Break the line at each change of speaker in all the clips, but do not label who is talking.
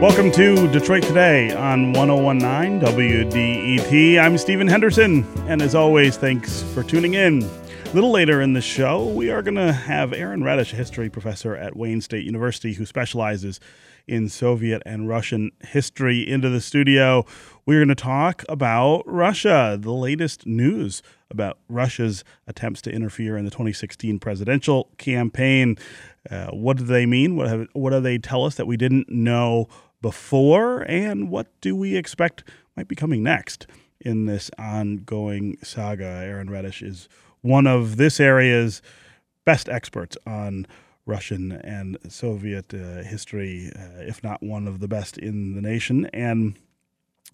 Welcome to Detroit Today on 1019 WDET. I'm Stephen Henderson, and as always, thanks for tuning in. A little later in the show, we are going to have Aaron Retish, a history professor at Wayne State University who specializes in Soviet and Russian history, into the studio. We're going to talk about Russia, the latest news about Russia's attempts to interfere in the 2016 presidential campaign. Uh, what do they mean? What, have, what do they tell us that we didn't know before, and what do we expect might be coming next in this ongoing saga? Aaron Retish is one of this area's best experts on Russian and Soviet uh, history, uh, if not one of the best in the nation. And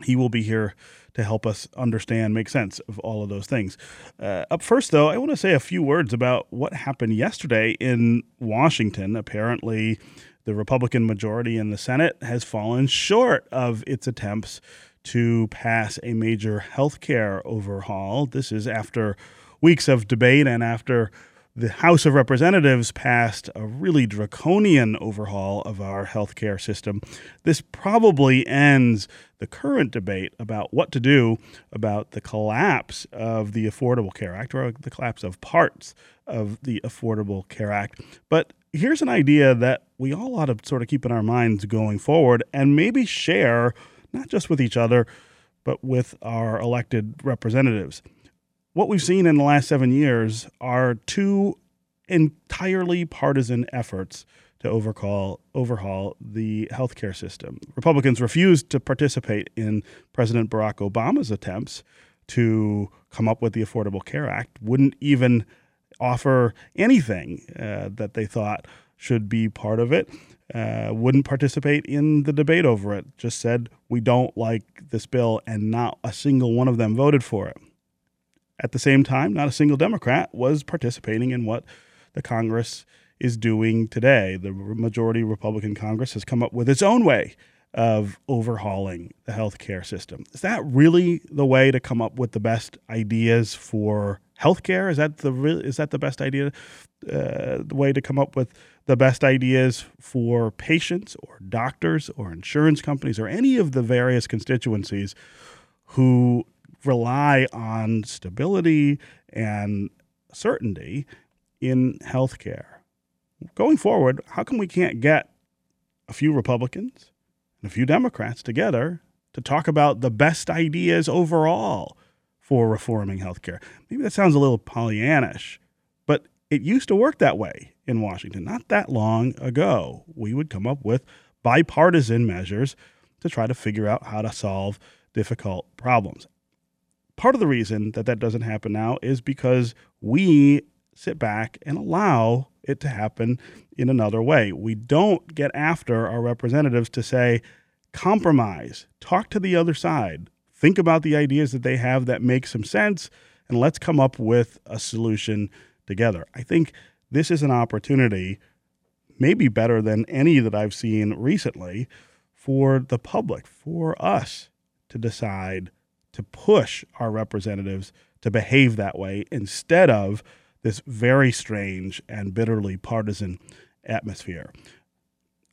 he will be here to help us understand, make sense of all of those things. Uh, up first, though, I want to say a few words about what happened yesterday in Washington. Apparently, the Republican majority in the Senate has fallen short of its attempts to pass a major health care overhaul. This is after weeks of debate and after the House of Representatives passed a really draconian overhaul of our healthcare system. This probably ends the current debate about what to do about the collapse of the Affordable Care Act or the collapse of parts of the Affordable Care Act. But here's an idea that we all ought to sort of keep in our minds going forward and maybe share not just with each other, but with our elected representatives. What we've seen in the last seven years are two entirely partisan efforts to overhaul, overhaul the healthcare system. Republicans refused to participate in President Barack Obama's attempts to come up with the Affordable Care Act, wouldn't even offer anything uh, that they thought should be part of it. Uh, wouldn't participate in the debate over it. Just said, we don't like this bill, and not a single one of them voted for it. At the same time, not a single Democrat was participating in what the Congress is doing today. The majority Republican Congress has come up with its own way of overhauling the healthcare system. Is that really the way to come up with the best ideas for healthcare? Is that the is that the best idea? Uh, the way to come up with the best ideas for patients or doctors or insurance companies or any of the various constituencies who rely on stability and certainty in healthcare. Going forward, how come we can't get a few Republicans and a few Democrats together to talk about the best ideas overall for reforming healthcare? Maybe that sounds a little Pollyannish, but it used to work that way in Washington. Not that long ago, we would come up with bipartisan measures to try to figure out how to solve difficult problems. Part of the reason that that doesn't happen now is because we sit back and allow it to happen in another way. We don't get after our representatives to say, compromise, talk to the other side, think about the ideas that they have that make some sense, and let's come up with a solution together. I think this is an opportunity, maybe better than any that I've seen recently, for the public, for us to decide to push our representatives to behave that way instead of this very strange and bitterly partisan atmosphere.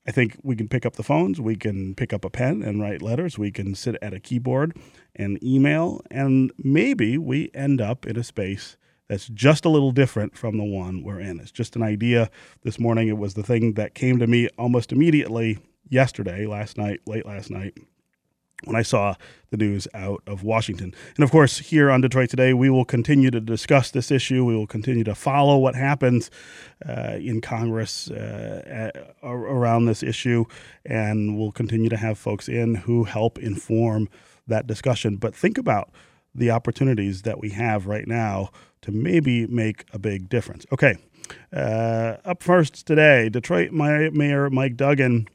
I think we can pick up the phones, we can pick up a pen and write letters, we can sit at a keyboard and email, and maybe we end up in a space that's just a little different from the one we're in. It's just an idea. This morning, it was the thing that came to me almost immediately yesterday, last night, late last night when I saw the news out of Washington. And of course, here on Detroit Today, we will continue to discuss this issue. We will continue to follow what happens uh, in Congress uh, around this issue, and we'll continue to have folks in who help inform that discussion. But think about the opportunities that we have right now to maybe make a big difference. Okay, uh, up first today, Detroit Mayor Mike Duggan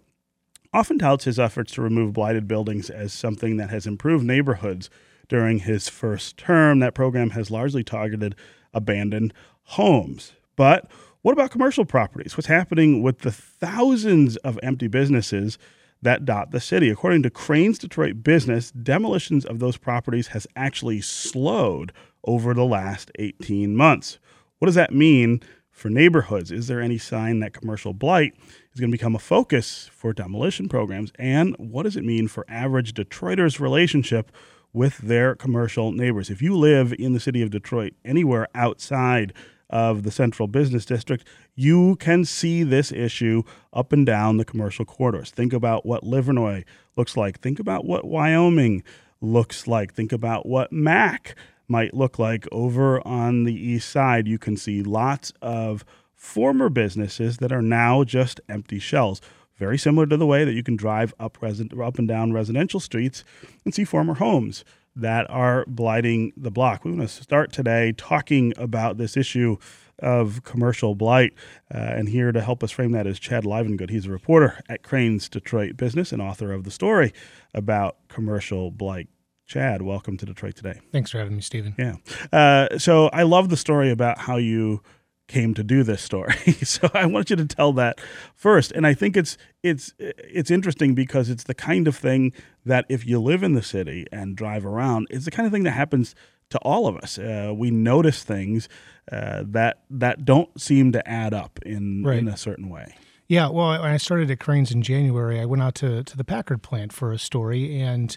often touts his efforts to remove blighted buildings as something that has improved neighborhoods during his first term. That program has largely targeted abandoned homes. But what about commercial properties? What's happening with the thousands of empty businesses that dot the city? According to Crain's Detroit Business, demolitions of those properties has actually slowed over the last 18 months. What does that mean for neighborhoods? Is there any sign that commercial blight is going to become a focus for demolition programs? And what does it mean for average Detroiters' relationship with their commercial neighbors? If you live in the city of Detroit, anywhere outside of the central business district, you can see this issue up and down the commercial corridors. Think about what Livernois looks like. Think about what Wyoming looks like. Think about what Mac might look like. Over on the east side, you can see lots of former businesses that are now just empty shells. Very similar to the way that you can drive up, resi- up and down residential streets and see former homes that are blighting the block. We're going to start today talking about this issue of commercial blight. Uh, and here to help us frame that is Chad Livengood. He's a reporter at Crain's Detroit Business and author of the story about commercial blight. Chad, welcome to Detroit today.
Thanks for having me, Stephen.
Yeah. Uh, so I love the story about how you came to do this story. so I want you to tell that first. And I think it's it's it's interesting because it's the kind of thing that if you live in the city and drive around, it's the kind of thing that happens to all of us. Uh, we notice things uh, that that don't seem to add up in right. in a certain way.
Yeah, well, when I started at Crain's in January, I went out to to the Packard plant for a story and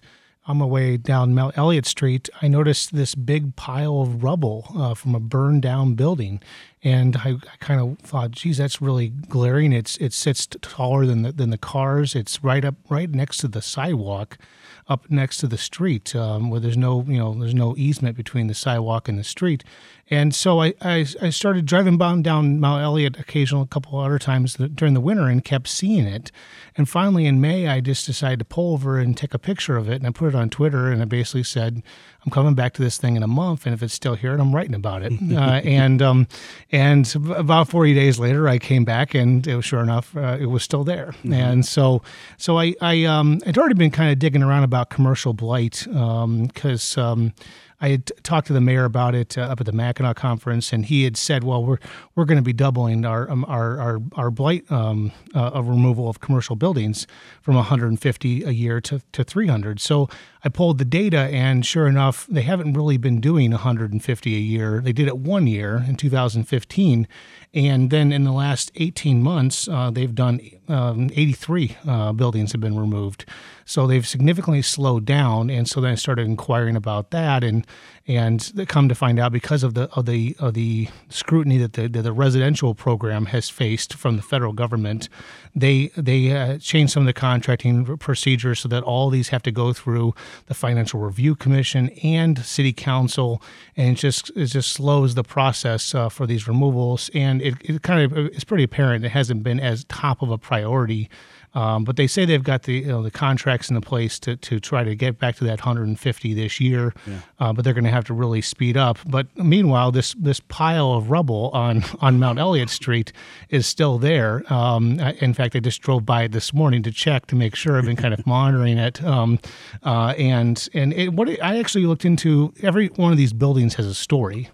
on my way down Mount Elliott Street, I noticed this big pile of rubble uh, from a burned down building, and I, I kind of thought, "Geez, that's really glaring." It's it sits taller than the, than the cars. It's right up right next to the sidewalk, up next to the street, um, where there's no you know there's no easement between the sidewalk and the street, and so I, I, I started driving down Mount Elliott occasionally, a couple other times during the winter, and kept seeing it. And finally, in May, I just decided to pull over and take a picture of it, and I put it on Twitter, and I basically said, "I'm coming back to this thing in a month, and if it's still here, I'm writing about it." uh, and um, and about 40 days later, I came back, and it was sure enough, uh, it was still there. Mm-hmm. And so so I I um, I'd already been kind of digging around about commercial blight because. Um, I had talked to the mayor about it uh, up at the Mackinac conference, and he had said, "Well, we're we're going to be doubling our um, our our, our blight um, uh, removal of commercial buildings from 150 a year to to 300." So I pulled the data, and sure enough, they haven't really been doing 150 a year. They did it one year in 2015, and then in the last 18 months, uh, they've done um, 83 uh, buildings have been removed. So they've significantly slowed down, and so then I started inquiring about that, and and come to find out because of the of the of the scrutiny that the that the residential program has faced from the federal government, they they uh, changed some of the contracting procedures so that all these have to go through the Financial Review Commission and City Council, and it just it just slows the process uh, for these removals, and it, it kind of it's pretty apparent it hasn't been as top of a priority um, but they say they've got the you know, the contracts in the place to, to try to get back to that 150 this year. Yeah. Uh, but they're going to have to really speed up. But meanwhile, this this pile of rubble on on Mount Elliott Street is still there. Um, in fact, I just drove by it this morning to check to make sure. I've been kind of monitoring it. Um, uh, and and it, what it, I actually looked into every one of these buildings has a story.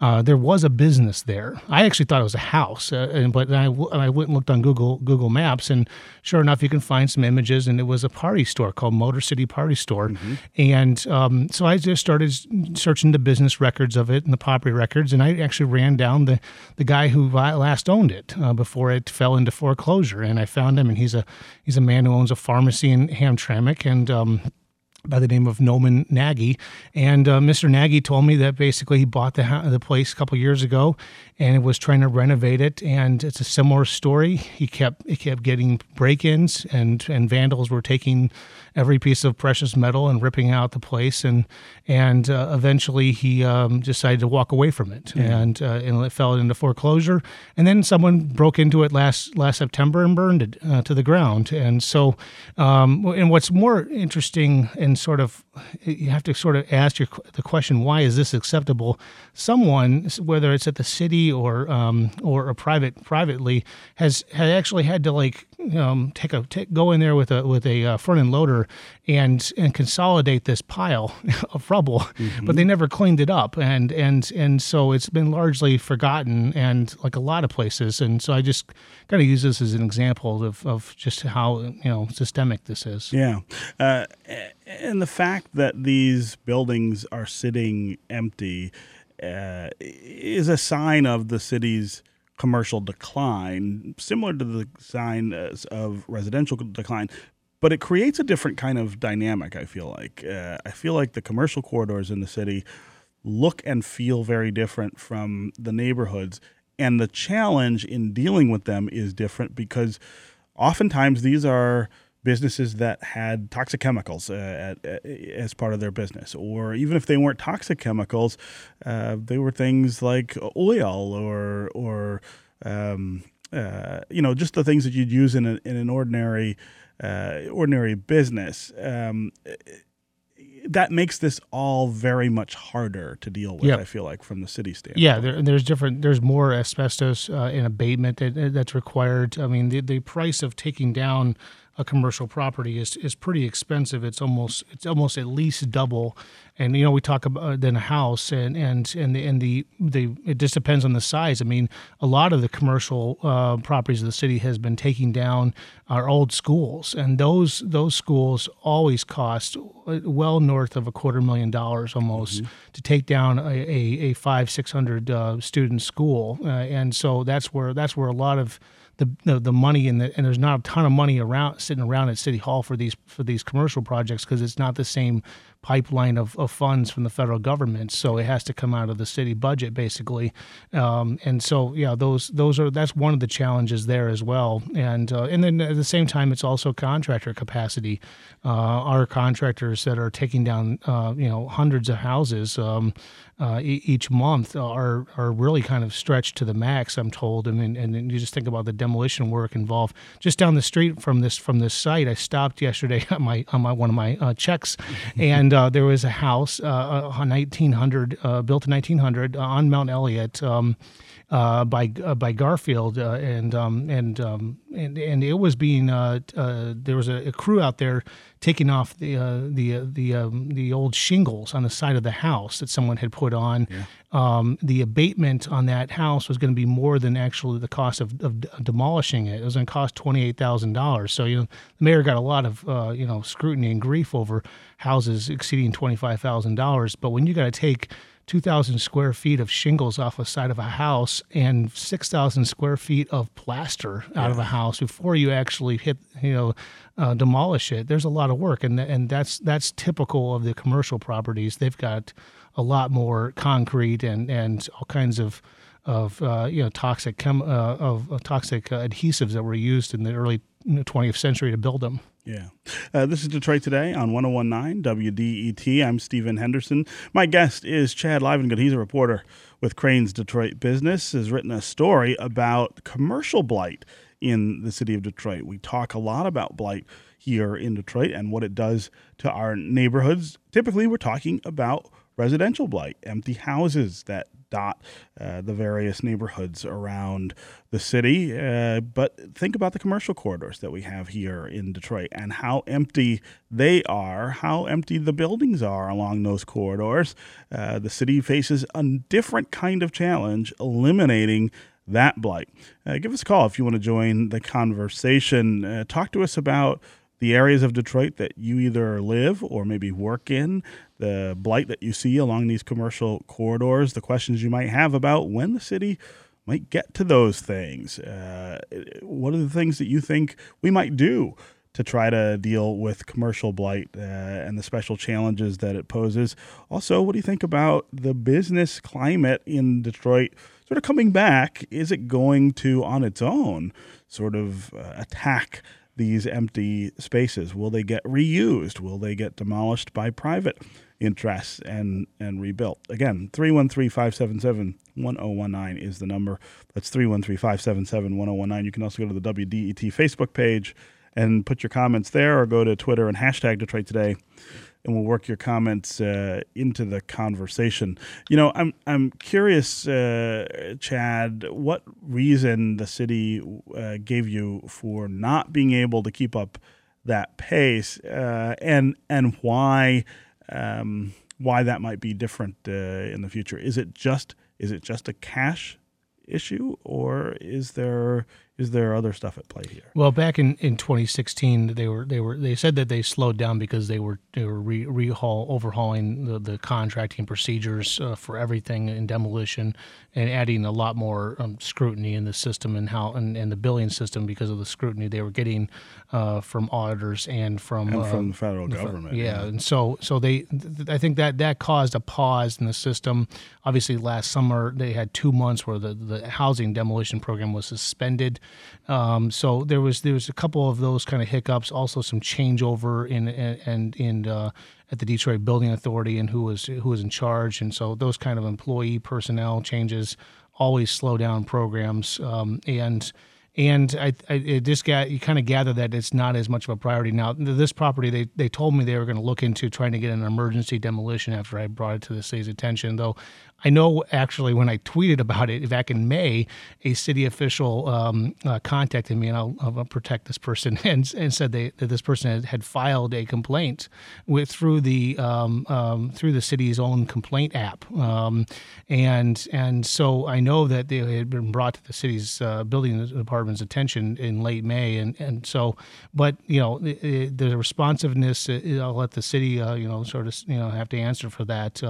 Uh, there was a business there. I actually thought it was a house, uh, and, but I, I went and looked on Google Google Maps, and sure enough, you can find some images, and it was a party store called Motor City Party Store, mm-hmm. and um, so I just started searching the business records of it and the property records, and I actually ran down the the guy who last owned it uh, before it fell into foreclosure, and I found him, and he's a he's a man who owns a pharmacy in Hamtramck, and um, by the name of Noman Nagy, and uh, Mr. Nagy told me that basically he bought the the place a couple years ago, and was trying to renovate it. And it's a similar story. He kept he kept getting break-ins, and and vandals were taking every piece of precious metal and ripping out the place, and and uh, eventually he um, decided to walk away from it, mm. and uh, and it fell into foreclosure. And then someone broke into it last last September and burned it uh, to the ground. And so, um, and what's more interesting and sort of you have to sort of ask your, the question why is this acceptable? Someone whether it's at the city or um, or a private privately has has actually had to like um, take a take, go in there with a with a uh, front end loader and and consolidate this pile of rubble, mm-hmm. but they never cleaned it up, and and and so it's been largely forgotten, and like a lot of places, and so I just kind of use this as an example of of just how you know systemic this is.
Yeah, uh, and the fact that these buildings are sitting empty uh, is a sign of the city's commercial decline, similar to the sign of residential decline. But it creates a different kind of dynamic, I feel like. Uh, I feel like the commercial corridors in the city look and feel very different from the neighborhoods. And the challenge in dealing with them is different because oftentimes these are businesses that had toxic chemicals uh, at, at, as part of their business, or even if they weren't toxic chemicals, uh, they were things like oil or or um, uh, you know just the things that you'd use in, a, in an ordinary uh, ordinary business. Um, that makes this all very much harder to deal with. Yep. I feel like from the city standpoint.
Yeah, there, there's different. There's more asbestos uh, in abatement that, that's required. I mean, the the price of taking down a commercial property is is pretty expensive. It's almost it's almost at least double. And you know we talk about then a house and and and the and the, the it just depends on the size. I mean a lot of the commercial uh, properties of the city has been taking down our old schools, and those those schools always cost uh, well north of a quarter million dollars almost mm-hmm. to take down a, a, a five six hundred uh, student school, uh, and so that's where that's where a lot of the, the, the money and the, and there's not a ton of money around sitting around at City Hall for these for these commercial projects because it's not the same pipeline of, of funds from the federal government. So it has to come out of the city budget basically. Um, and so yeah, those those are that's one of the challenges there as well. And uh, and then at the same time, it's also contractor capacity. Uh, our contractors that are taking down uh, you know hundreds of houses. Um, uh, e- each month are are really kind of stretched to the max. I'm told. I mean, and, you just think about the demolition work involved. Just down the street from this from this site, I stopped yesterday on my on my one of my uh, checks, and uh, there was a house, uh, 1900 uh, built in 1900 on Mount Elliott. Um, uh, by uh, by Garfield, uh, and um, and, um, and and it was being uh, uh, there was a, a, crew out there taking off the uh, the the um, the old shingles on the side of the house that someone had put on. Yeah. Um, the abatement on that house was going to be more than actually the cost of, of demolishing it. It was going to cost twenty eight thousand dollars. So you know the mayor got a lot of you know scrutiny and grief over houses exceeding twenty five thousand dollars. But when you got to take 2,000 square feet of shingles off the side of a house and 6,000 square feet of plaster out yeah. of a house before you actually hit, you know, uh, demolish it. There's a lot of work, and and that's that's typical of the commercial properties. They've got a lot more concrete and and all kinds of of uh, you know toxic chem uh, of, of toxic adhesives that were used in the early 20th century to build them.
Yeah. Uh, this is Detroit Today on 1019 WDET. I'm Stephen Henderson. My guest is Chad Livengood. He's a reporter with Crain's Detroit Business, has written a story about commercial blight in the city of Detroit. We talk a lot about blight here in Detroit and what it does to our neighborhoods. Typically, we're talking about residential blight, empty houses that dot uh, the various neighborhoods around the city. Uh, but think about the commercial corridors that we have here in Detroit and how empty they are, how empty the buildings are along those corridors. Uh, the city faces a different kind of challenge eliminating that blight. Uh, give us a call if you want to join the conversation. Uh, talk to us about the areas of Detroit that you either live or maybe work in, the blight that you see along these commercial corridors, the questions you might have about when the city might get to those things. Uh, what are the things that you think we might do to try to deal with commercial blight uh, and the special challenges that it poses? Also, what do you think about the business climate in Detroit? Sort of coming back, is it going to, on its own, sort of uh, attack these empty spaces? Will they get reused? Will they get demolished by private interests and, and rebuilt? Again, 313 577 1019 is the number. That's 313 577 1019. You can also go to the WDET Facebook page and put your comments there or go to Twitter and hashtag Detroit Today and we'll work your comments uh, into the conversation. You know, I'm I'm curious, uh, Chad, what reason the city uh, gave you for not being able to keep up that pace, uh, and and why um, why that might be different uh, in the future. Is it just is it just a cash issue, or is there is there other stuff at play here?
Well, back in, in 2016, they were they were they said that they slowed down because they were they were re, rehaul overhauling the, the contracting procedures uh, for everything in demolition and adding a lot more um, scrutiny in the system and how and, and the billing system because of the scrutiny they were getting uh, from auditors and from
and
uh,
from the federal government.
yeah, yeah, and so so they th- I think that that caused a pause in the system. Obviously, last summer they had two months where the, the, the housing demolition program was suspended. Um, so there was there was a couple of those kind of hiccups. Also, some changeover in and in, in uh, at the Detroit Building Authority and who was who was in charge. And so those kind of employee personnel changes always slow down programs. Um, and and I, I just got you kind of gather that it's not as much of a priority now. This property, they they told me they were going to look into trying to get an emergency demolition after I brought it to the city's attention. Though I know actually when I tweeted about it back in May, a city official um, uh, contacted me, and I'll, I'll, protect this person, and, and said they, that this person had, had filed a complaint with through the um, um, through the city's own complaint app, um, and and so I know that they had been brought to the city's uh, building department's attention in late May, and and so, but you know the, the responsiveness, uh, I'll let the city uh, you know sort of you know have to answer for that.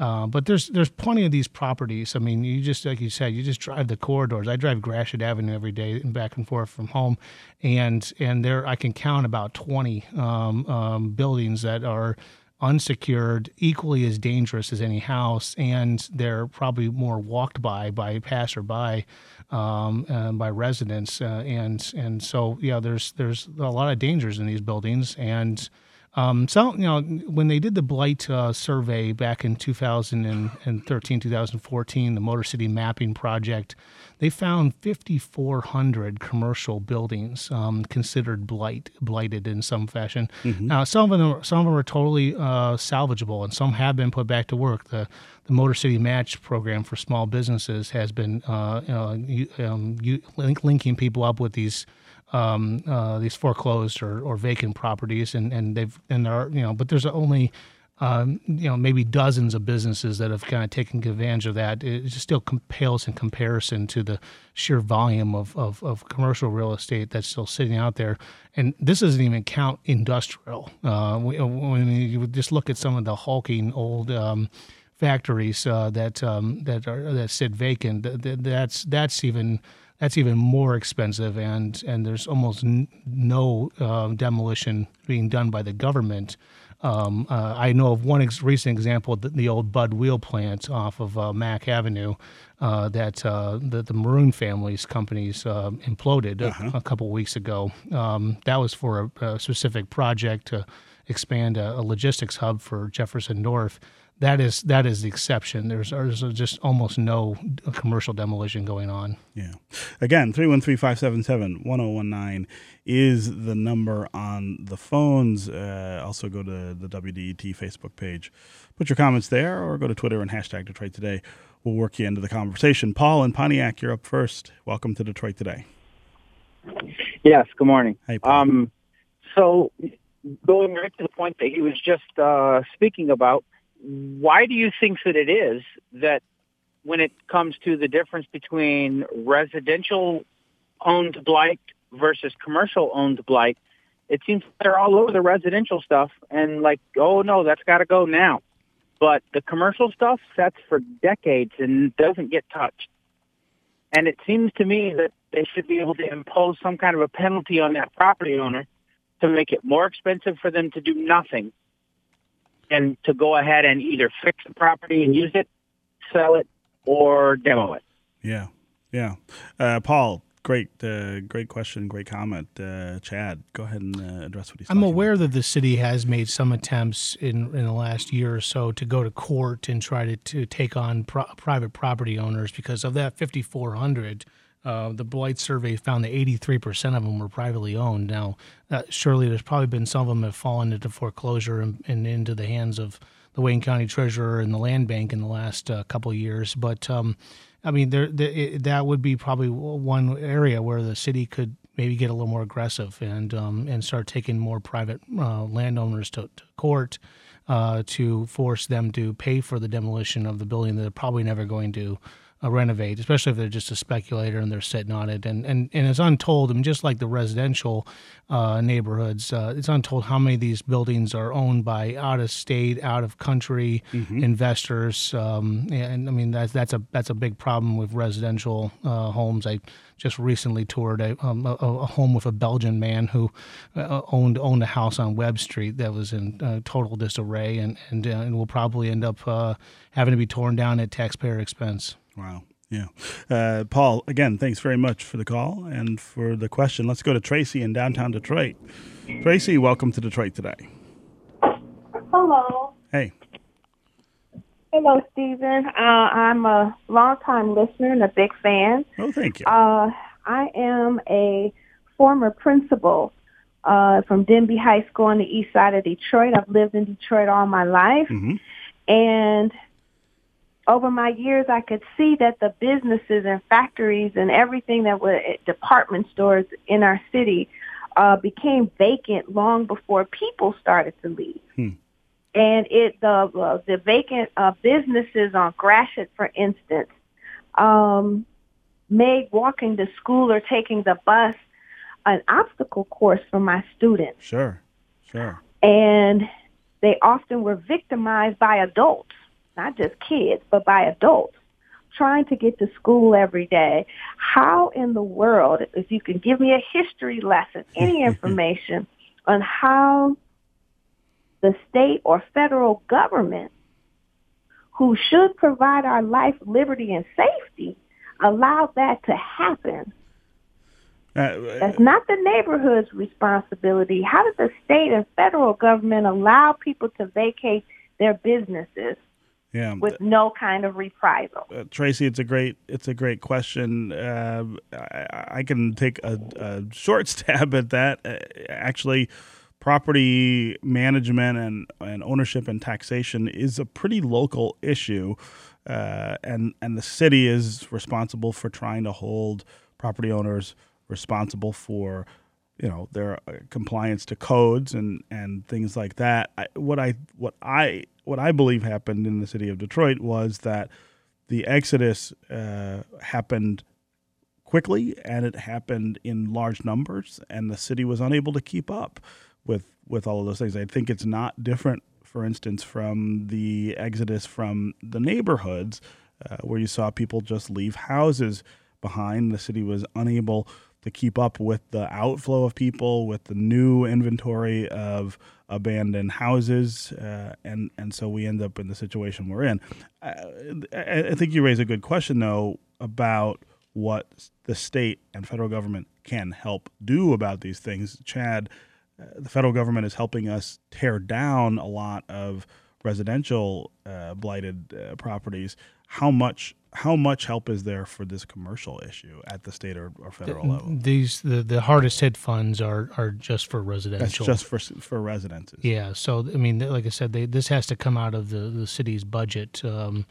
Uh, but there's there's plenty of these properties. I mean, you just like you said, you just drive the corridors. I drive Gratiot Avenue every day and back and forth from home, and and there I can count about 20 um, um, buildings that are unsecured, equally as dangerous as any house, and they're probably more walked by by passerby, um, and by residents, uh, and and so yeah, there's there's a lot of dangers in these buildings, and um, so, you know, when they did the blight uh, survey back in 2013, 2014, the Motor City Mapping Project, they found 5,400 commercial buildings um, considered blight blighted in some fashion. Mm-hmm. Now, some of them, some of them are totally uh, salvageable, and some have been put back to work. The the Motor City Match program for small businesses has been uh, you know, um, linking people up with these um, uh, these foreclosed or, or vacant properties, and, and they've and there are you know, but there's only um, you know maybe dozens of businesses that have kind of taken advantage of that. It just still pales in comparison to the sheer volume of, of, of, commercial real estate that's still sitting out there. And this doesn't even count industrial. Uh, when you just look at some of the hulking old um, factories uh, that um, that are that sit vacant, that's that's even that's even more expensive, and and there's almost n- no uh, demolition being done by the government. Um, uh, I know of one ex- recent example, the, the, old Bud Wheel plant off of uh, Mack Avenue, uh, that uh, the, the Moroun family's companies uh, imploded uh-huh. a, a, couple weeks ago. Um, that was for a, a, specific project to expand a, a logistics hub for Jefferson North that is that is the exception. There's, there's just almost no commercial demolition going on.
Yeah. Again, 313-577-1019 is the number on the phones. Uh, also go to the WDET Facebook page. Put your comments there or go to Twitter and hashtag Detroit Today. We'll work you into the conversation. Paul and Pontiac, you're up first. Welcome to Detroit Today.
Yes, good morning.
Hey, Paul.
Um, so going right to the point that he was just uh, speaking about, why do you think that it is that when it comes to the difference between residential owned blight versus commercial owned blight, it seems they're all over the residential stuff and like, oh no, that's got to go now. But the commercial stuff, that's for decades and doesn't get touched. And it seems to me that they should be able to impose some kind of a penalty on that property owner to make it more expensive for them to do nothing and to go ahead and either fix the property and use it, sell it, or demo it.
Yeah, yeah. Uh, Paul, great, uh, great question, great comment. Uh, Chad, go ahead and uh, address what he's.
I'm aware about. that the city has made some attempts in in the last year or so to go to court and try to to take on pro- private property owners because of that 5,400 uh, the Blight survey found that 83% of them were privately owned. Now, uh, surely there's probably been some of them have fallen into foreclosure and, and, into the hands of the Wayne County Treasurer and the Land Bank in the last uh, couple years. But um, I mean, there, there it, that would be probably one area where the city could maybe get a little more aggressive and um, and start taking more private uh, landowners to, to court. Uh, to force them to pay for the demolition of the building that they're probably never going to uh, renovate, especially if they're just a speculator and they're sitting on it. And and, and it's untold. I mean, just like the residential uh, neighborhoods, uh, it's untold how many of these buildings are owned by out of state, out of country mm-hmm. investors. Um, and I mean, that's that's a that's a big problem with residential uh, homes. I just recently toured a, um, a, a, home with a Belgian man who uh, owned owned a house on Webb Street that was in uh, total disarray, and and, uh, and will probably end up having to be torn down at taxpayer expense.
Wow. Yeah. Uh, Paul, again, thanks very much for the call and for the question. Let's go to Tracy in downtown Detroit. Tracy, welcome to Detroit today.
Hello.
Hey.
Hello, Stephen. Uh, I'm a longtime listener and a big fan.
Oh, thank you.
Uh, I am a former principal uh, from Denby High School on the east side of Detroit. I've lived in Detroit all my life. Mm-hmm. And over my years, I could see that the businesses and factories and everything that were department stores in our city uh, became vacant long before people started to leave. Hmm. And it the uh, the vacant uh, businesses on Gratiot, for instance, um, made walking to school or taking the bus an obstacle course for my students.
Sure, sure.
And they often were victimized by adults not just kids, but by adults trying to get to school every day. How in the world, if you can give me a history lesson, any information on how the state or federal government, who should provide our life, liberty, and safety, allow that to happen? Uh, That's not the neighborhood's responsibility. How does the state and federal government allow people to vacate their businesses
yeah.
with no kind of reprisal.
Uh, Tracy, it's a great it's a great question. Uh, I, I, can take a, a, short stab at that. Uh, actually, property management and, and ownership and taxation is a pretty local issue, uh, and and the city is responsible for trying to hold property owners responsible for you know their uh, compliance to codes and and things like that. I, what I what I what I believe happened in the city of Detroit was that the exodus uh, happened quickly and it happened in large numbers, and the city was unable to keep up with with all of those things. I think it's not different, for instance, from the exodus from the neighborhoods uh, where you saw people just leave houses behind. The city was unable to keep up with the outflow of people, with the new inventory of abandoned houses, uh, and and so we end up in the situation we're in. I, I, think you raise a good question though about what the state and federal government can help do about these things. Chad, uh, the federal government is helping us tear down a lot of residential uh, blighted uh, properties. How much how much help is there for this commercial issue at the state or, or federal
the,
level?
These the, the hardest hit funds are are just for residential.
That's just for for residences.
Yeah. So I mean, like I said, they, this has to come out of the the city's budget. Um,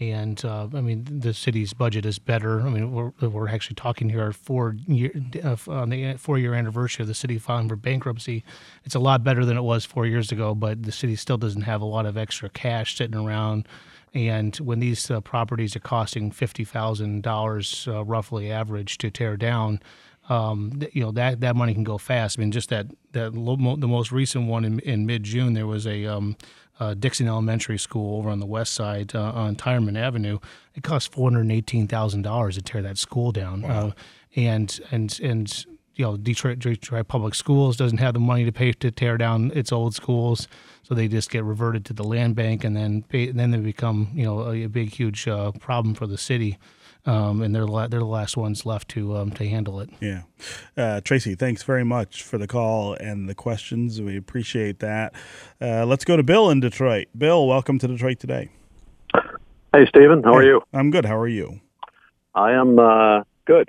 and uh, I mean, the city's budget is better. I mean, we're, we're actually talking here four year uh, on the four year anniversary of the city filing for bankruptcy. It's a lot better than it was four years ago, but the city still doesn't have a lot of extra cash sitting around and when these uh, properties are costing fifty thousand uh, dollars, roughly average, to tear down, um, you know that that money can go fast. I mean, just that that lo- the most recent one in, in mid June, there was a um, uh, Dixon Elementary School over on the west side uh, on Tireman Avenue. It cost four hundred eighteen thousand dollars to tear that school down, wow. uh, and and and you know Detroit, Detroit Public Schools doesn't have the money to pay to tear down its old schools, so they just get reverted to the land bank, and then pay, then they become you know a, a big huge uh, problem for the city. Um, and they're la- they're the last ones left to um, to handle it.
Yeah, uh, Tracy, thanks very much for the call and the questions. We appreciate that. Uh, let's go to Bill in Detroit. Bill, welcome to Detroit today.
Hey, Stephen, how hey, are you?
I'm good. How are you?
I am uh, good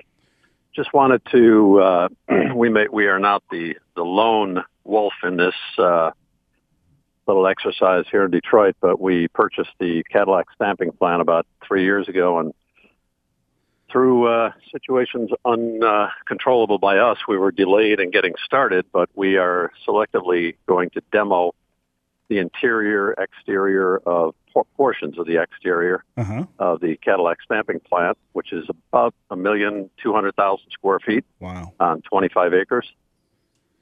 just wanted to uh, we may we are not the the lone wolf in this uh, little exercise here in Detroit, but we purchased the Cadillac stamping plant about three years ago, and through uh, situations uncontrollable by us, we were delayed in getting started. But we are selectively going to demo the interior, exterior of portions of the exterior
Uh-huh.
of the Cadillac stamping plant, which is about a million two hundred thousand square feet
Wow.
on 25 acres.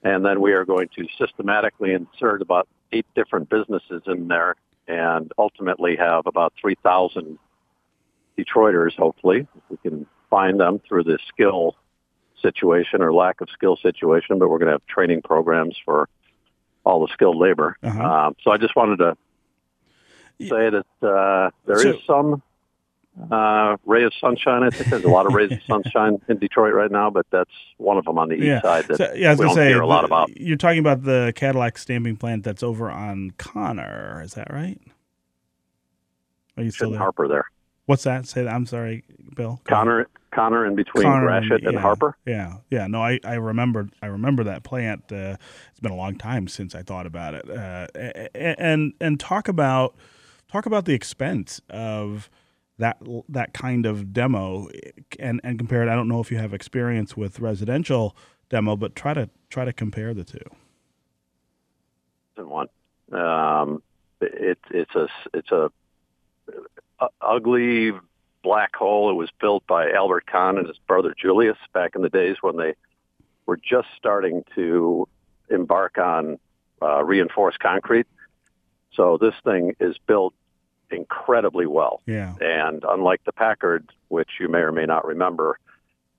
And then we are going to systematically insert about eight different businesses in there and ultimately have about 3,000 Detroiters, hopefully. If we can find them through the skill situation or lack of skill situation, but we're going to have training programs for all the skilled labor.
Uh-huh.
Um, so I just wanted to say that uh, there is
So-
some uh, ray of sunshine. I think there's a lot of rays of sunshine in Detroit right now, but that's one of them on the east side that
So, yeah, I was
we don't
say
hear a lot about.
You're talking about the Cadillac stamping plant that's over on Connor. Is that right? Are you still
in
there?
Harper there.
What's that? Say that. I'm sorry, Bill. Go ahead.
Connor, Connor in between
Connor
Gratiot and
yeah,
Harper.
Yeah, yeah. No, I, I remember I remember that plant. Uh, it's been a long time since I thought about it. Uh, and and talk about talk about the expense of that that kind of demo and and compare it. I don't know if you have experience with residential demo, but try to try to compare the two.
and one. Um, it, it's a it's a ugly black hole. It was built by Albert Kahn and his brother Julius back in the days when they were just starting to embark on uh, reinforced concrete. So this thing is built incredibly well.
Yeah,
And unlike the Packard, which you may or may not remember,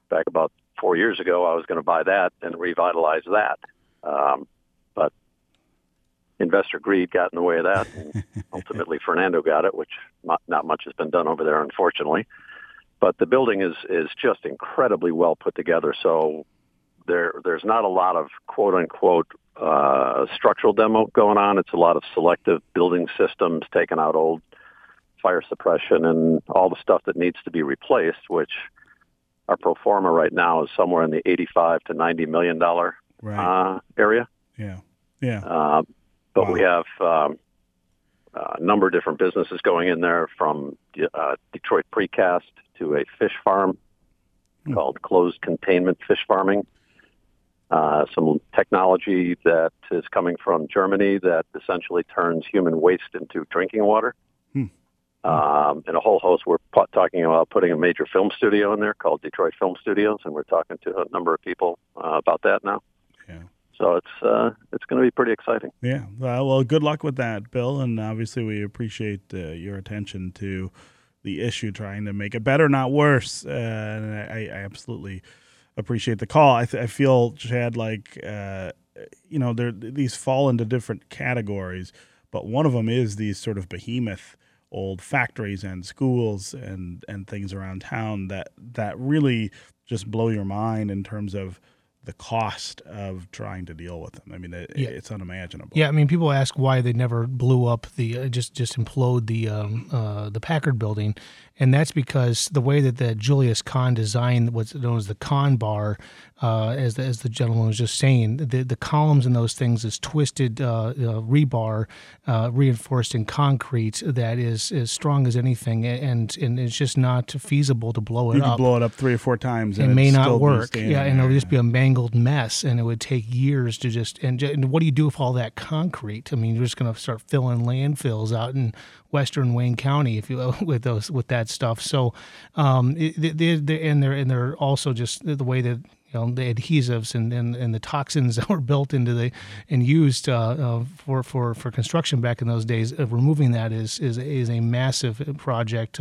back about four years ago, I was going to buy that and revitalize that. Um, but investor greed got in the way of that. And ultimately, Fernando got it, which not, not much has been done over there, unfortunately. But the building is is just incredibly well put together. So there there's not a lot of quote unquote uh, structural demo going on. It's a lot of selective building systems, taking out old fire suppression and all the stuff that needs to be replaced, which our pro forma right now is somewhere in the 85 to 90 million dollar
right.
uh, area.
yeah, yeah.
Uh, but
Wow.
we have um, a number of different businesses going in there, from uh, Detroit Precast to a fish farm
Hmm.
called Closed Containment Fish Farming. Uh, some technology that is coming from Germany that essentially turns human waste into drinking water.
Hmm.
Um, and a whole host. We're pu- talking about putting a major film studio in there called Detroit Film Studios, and we're talking to a number of people uh, about that now. So it's uh, it's going to be pretty exciting.
Yeah. Well, well, good luck with that, Bill. And obviously, we appreciate uh, your attention to the issue, trying to make it better, not worse. Uh, and I, I absolutely appreciate the call. I, th- I feel, Chad, like, uh, you know, there these fall into different categories, but one of them is these sort of behemoth old factories and schools and, and things around town that, that really just blow your mind in terms of the cost of trying to deal with them. I mean, it,
Yeah.
it's unimaginable.
Yeah, I mean, people ask why they never blew up the uh, just just implode the um, uh, the Packard building, and that's because the way that the Julius Kahn designed what's known as the Kahn bar, uh, as the, as the gentleman was just saying, the the columns in those things is twisted uh, uh, rebar, uh, reinforced in concrete that is as strong as anything, and and it's just not feasible to blow it
You
up
could blow it up three or four times.
it
and
may
it'd
not work. Yeah, and it
there.
just be a mangled mess, and it would take years to just. And, and what do you do with all that concrete? I mean, you're just going to start filling landfills out in western Wayne County if you with those with that stuff. So, um, it, they, they, and they're and they're also just the way that. You know, the adhesives and, and, and the toxins that were built into the and used uh, uh, for, for, for construction back in those days, uh, removing that is is is a massive project.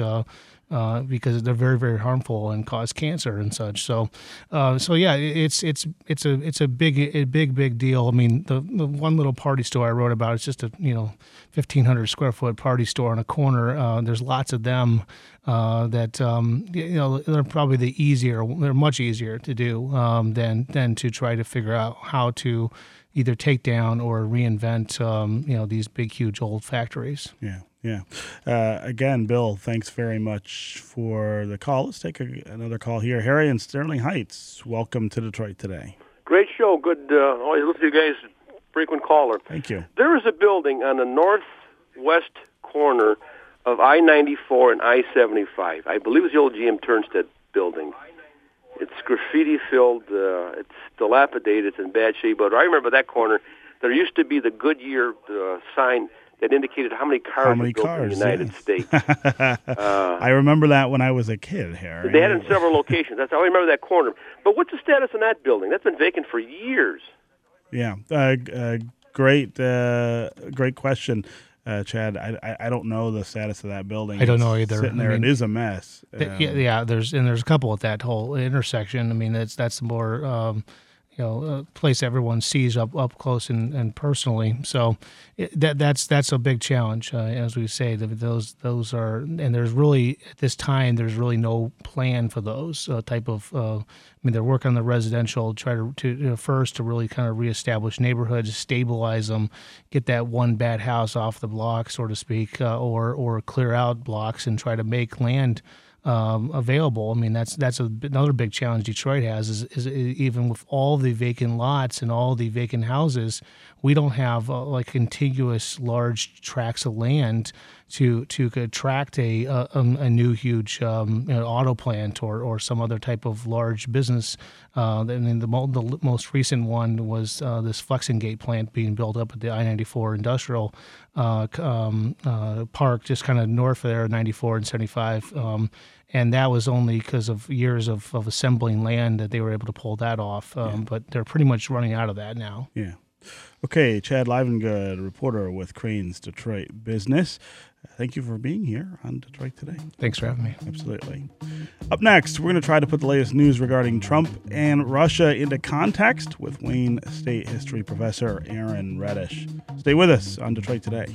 Uh, because they're very very harmful and cause cancer and such. So, uh, so yeah, it's it's it's a it's a big a big big deal. I mean, the, the one little party store I wrote about is just a you know fifteen hundred square foot party store on a corner. Uh, there's lots of them uh, that um, you know they're probably the easier. They're much easier to do um, than than to try to figure out how to either take down or reinvent um, you know these big huge old factories.
Yeah, yeah. Uh, again, Bill, thanks very much for the call. Let's take a, another call here. Harry in Sterling Heights, welcome to Detroit today.
Great show. Good. Uh, always listen to you guys. Frequent caller.
Thank you.
There is a building on the northwest corner of I-94 and I-75. I believe it's the old GM Turnstead building. It's graffiti filled. Uh, it's dilapidated. It's in bad shape. But I remember that corner. There used to be the Goodyear uh, sign that indicated how many cars
How many
were built
cars,
in the United
yes.
States. Uh,
I remember that when I was a kid, Harry.
They had it in several locations. That's how I remember that corner. But what's the status on that building? That's been vacant for years.
Yeah, uh, uh, great, uh, great question, uh, Chad. I, I I don't know the status of that building.
I don't know either.
Sitting
I
there,
mean,
it is a mess.
Th-
Um,
yeah, yeah, there's and there's a couple at that whole intersection. I mean, that's that's more um, you know a place everyone sees up up close and, and personally. So it, that that's that's a big challenge, uh, as we say. Those those are and there's really at this time there's really no plan for those uh, type of. Uh, I mean, they're working on the residential, try to, to you know, first to really kind of reestablish neighborhoods, stabilize them, get that one bad house off the block, so to speak, uh, or or clear out blocks and try to make land um, available. I mean, that's that's a, another big challenge Detroit has is, is even with all the vacant lots and all the vacant houses, we don't have uh, like contiguous large tracts of land to to attract a a, a new huge um, you know, auto plant or, or some other type of large business. Uh, I mean, the, mo- the most recent one was uh, this Flex-N-Gate plant being built up at the I-94 industrial uh, um, uh, park, just kind of north of there, 94 and 75. Um, and that was only because of years of, of assembling land that they were able to pull that off. Um, But they're pretty much running out of that now.
Yeah. Okay, Chad Livengood, reporter with Crain's Detroit Business. Thank you for being here on Detroit Today.
Thanks for having me.
Absolutely. Up next, we're going to try to put the latest news regarding Trump and Russia into context with Wayne State history professor Aaron Retish. Stay with us on Detroit Today.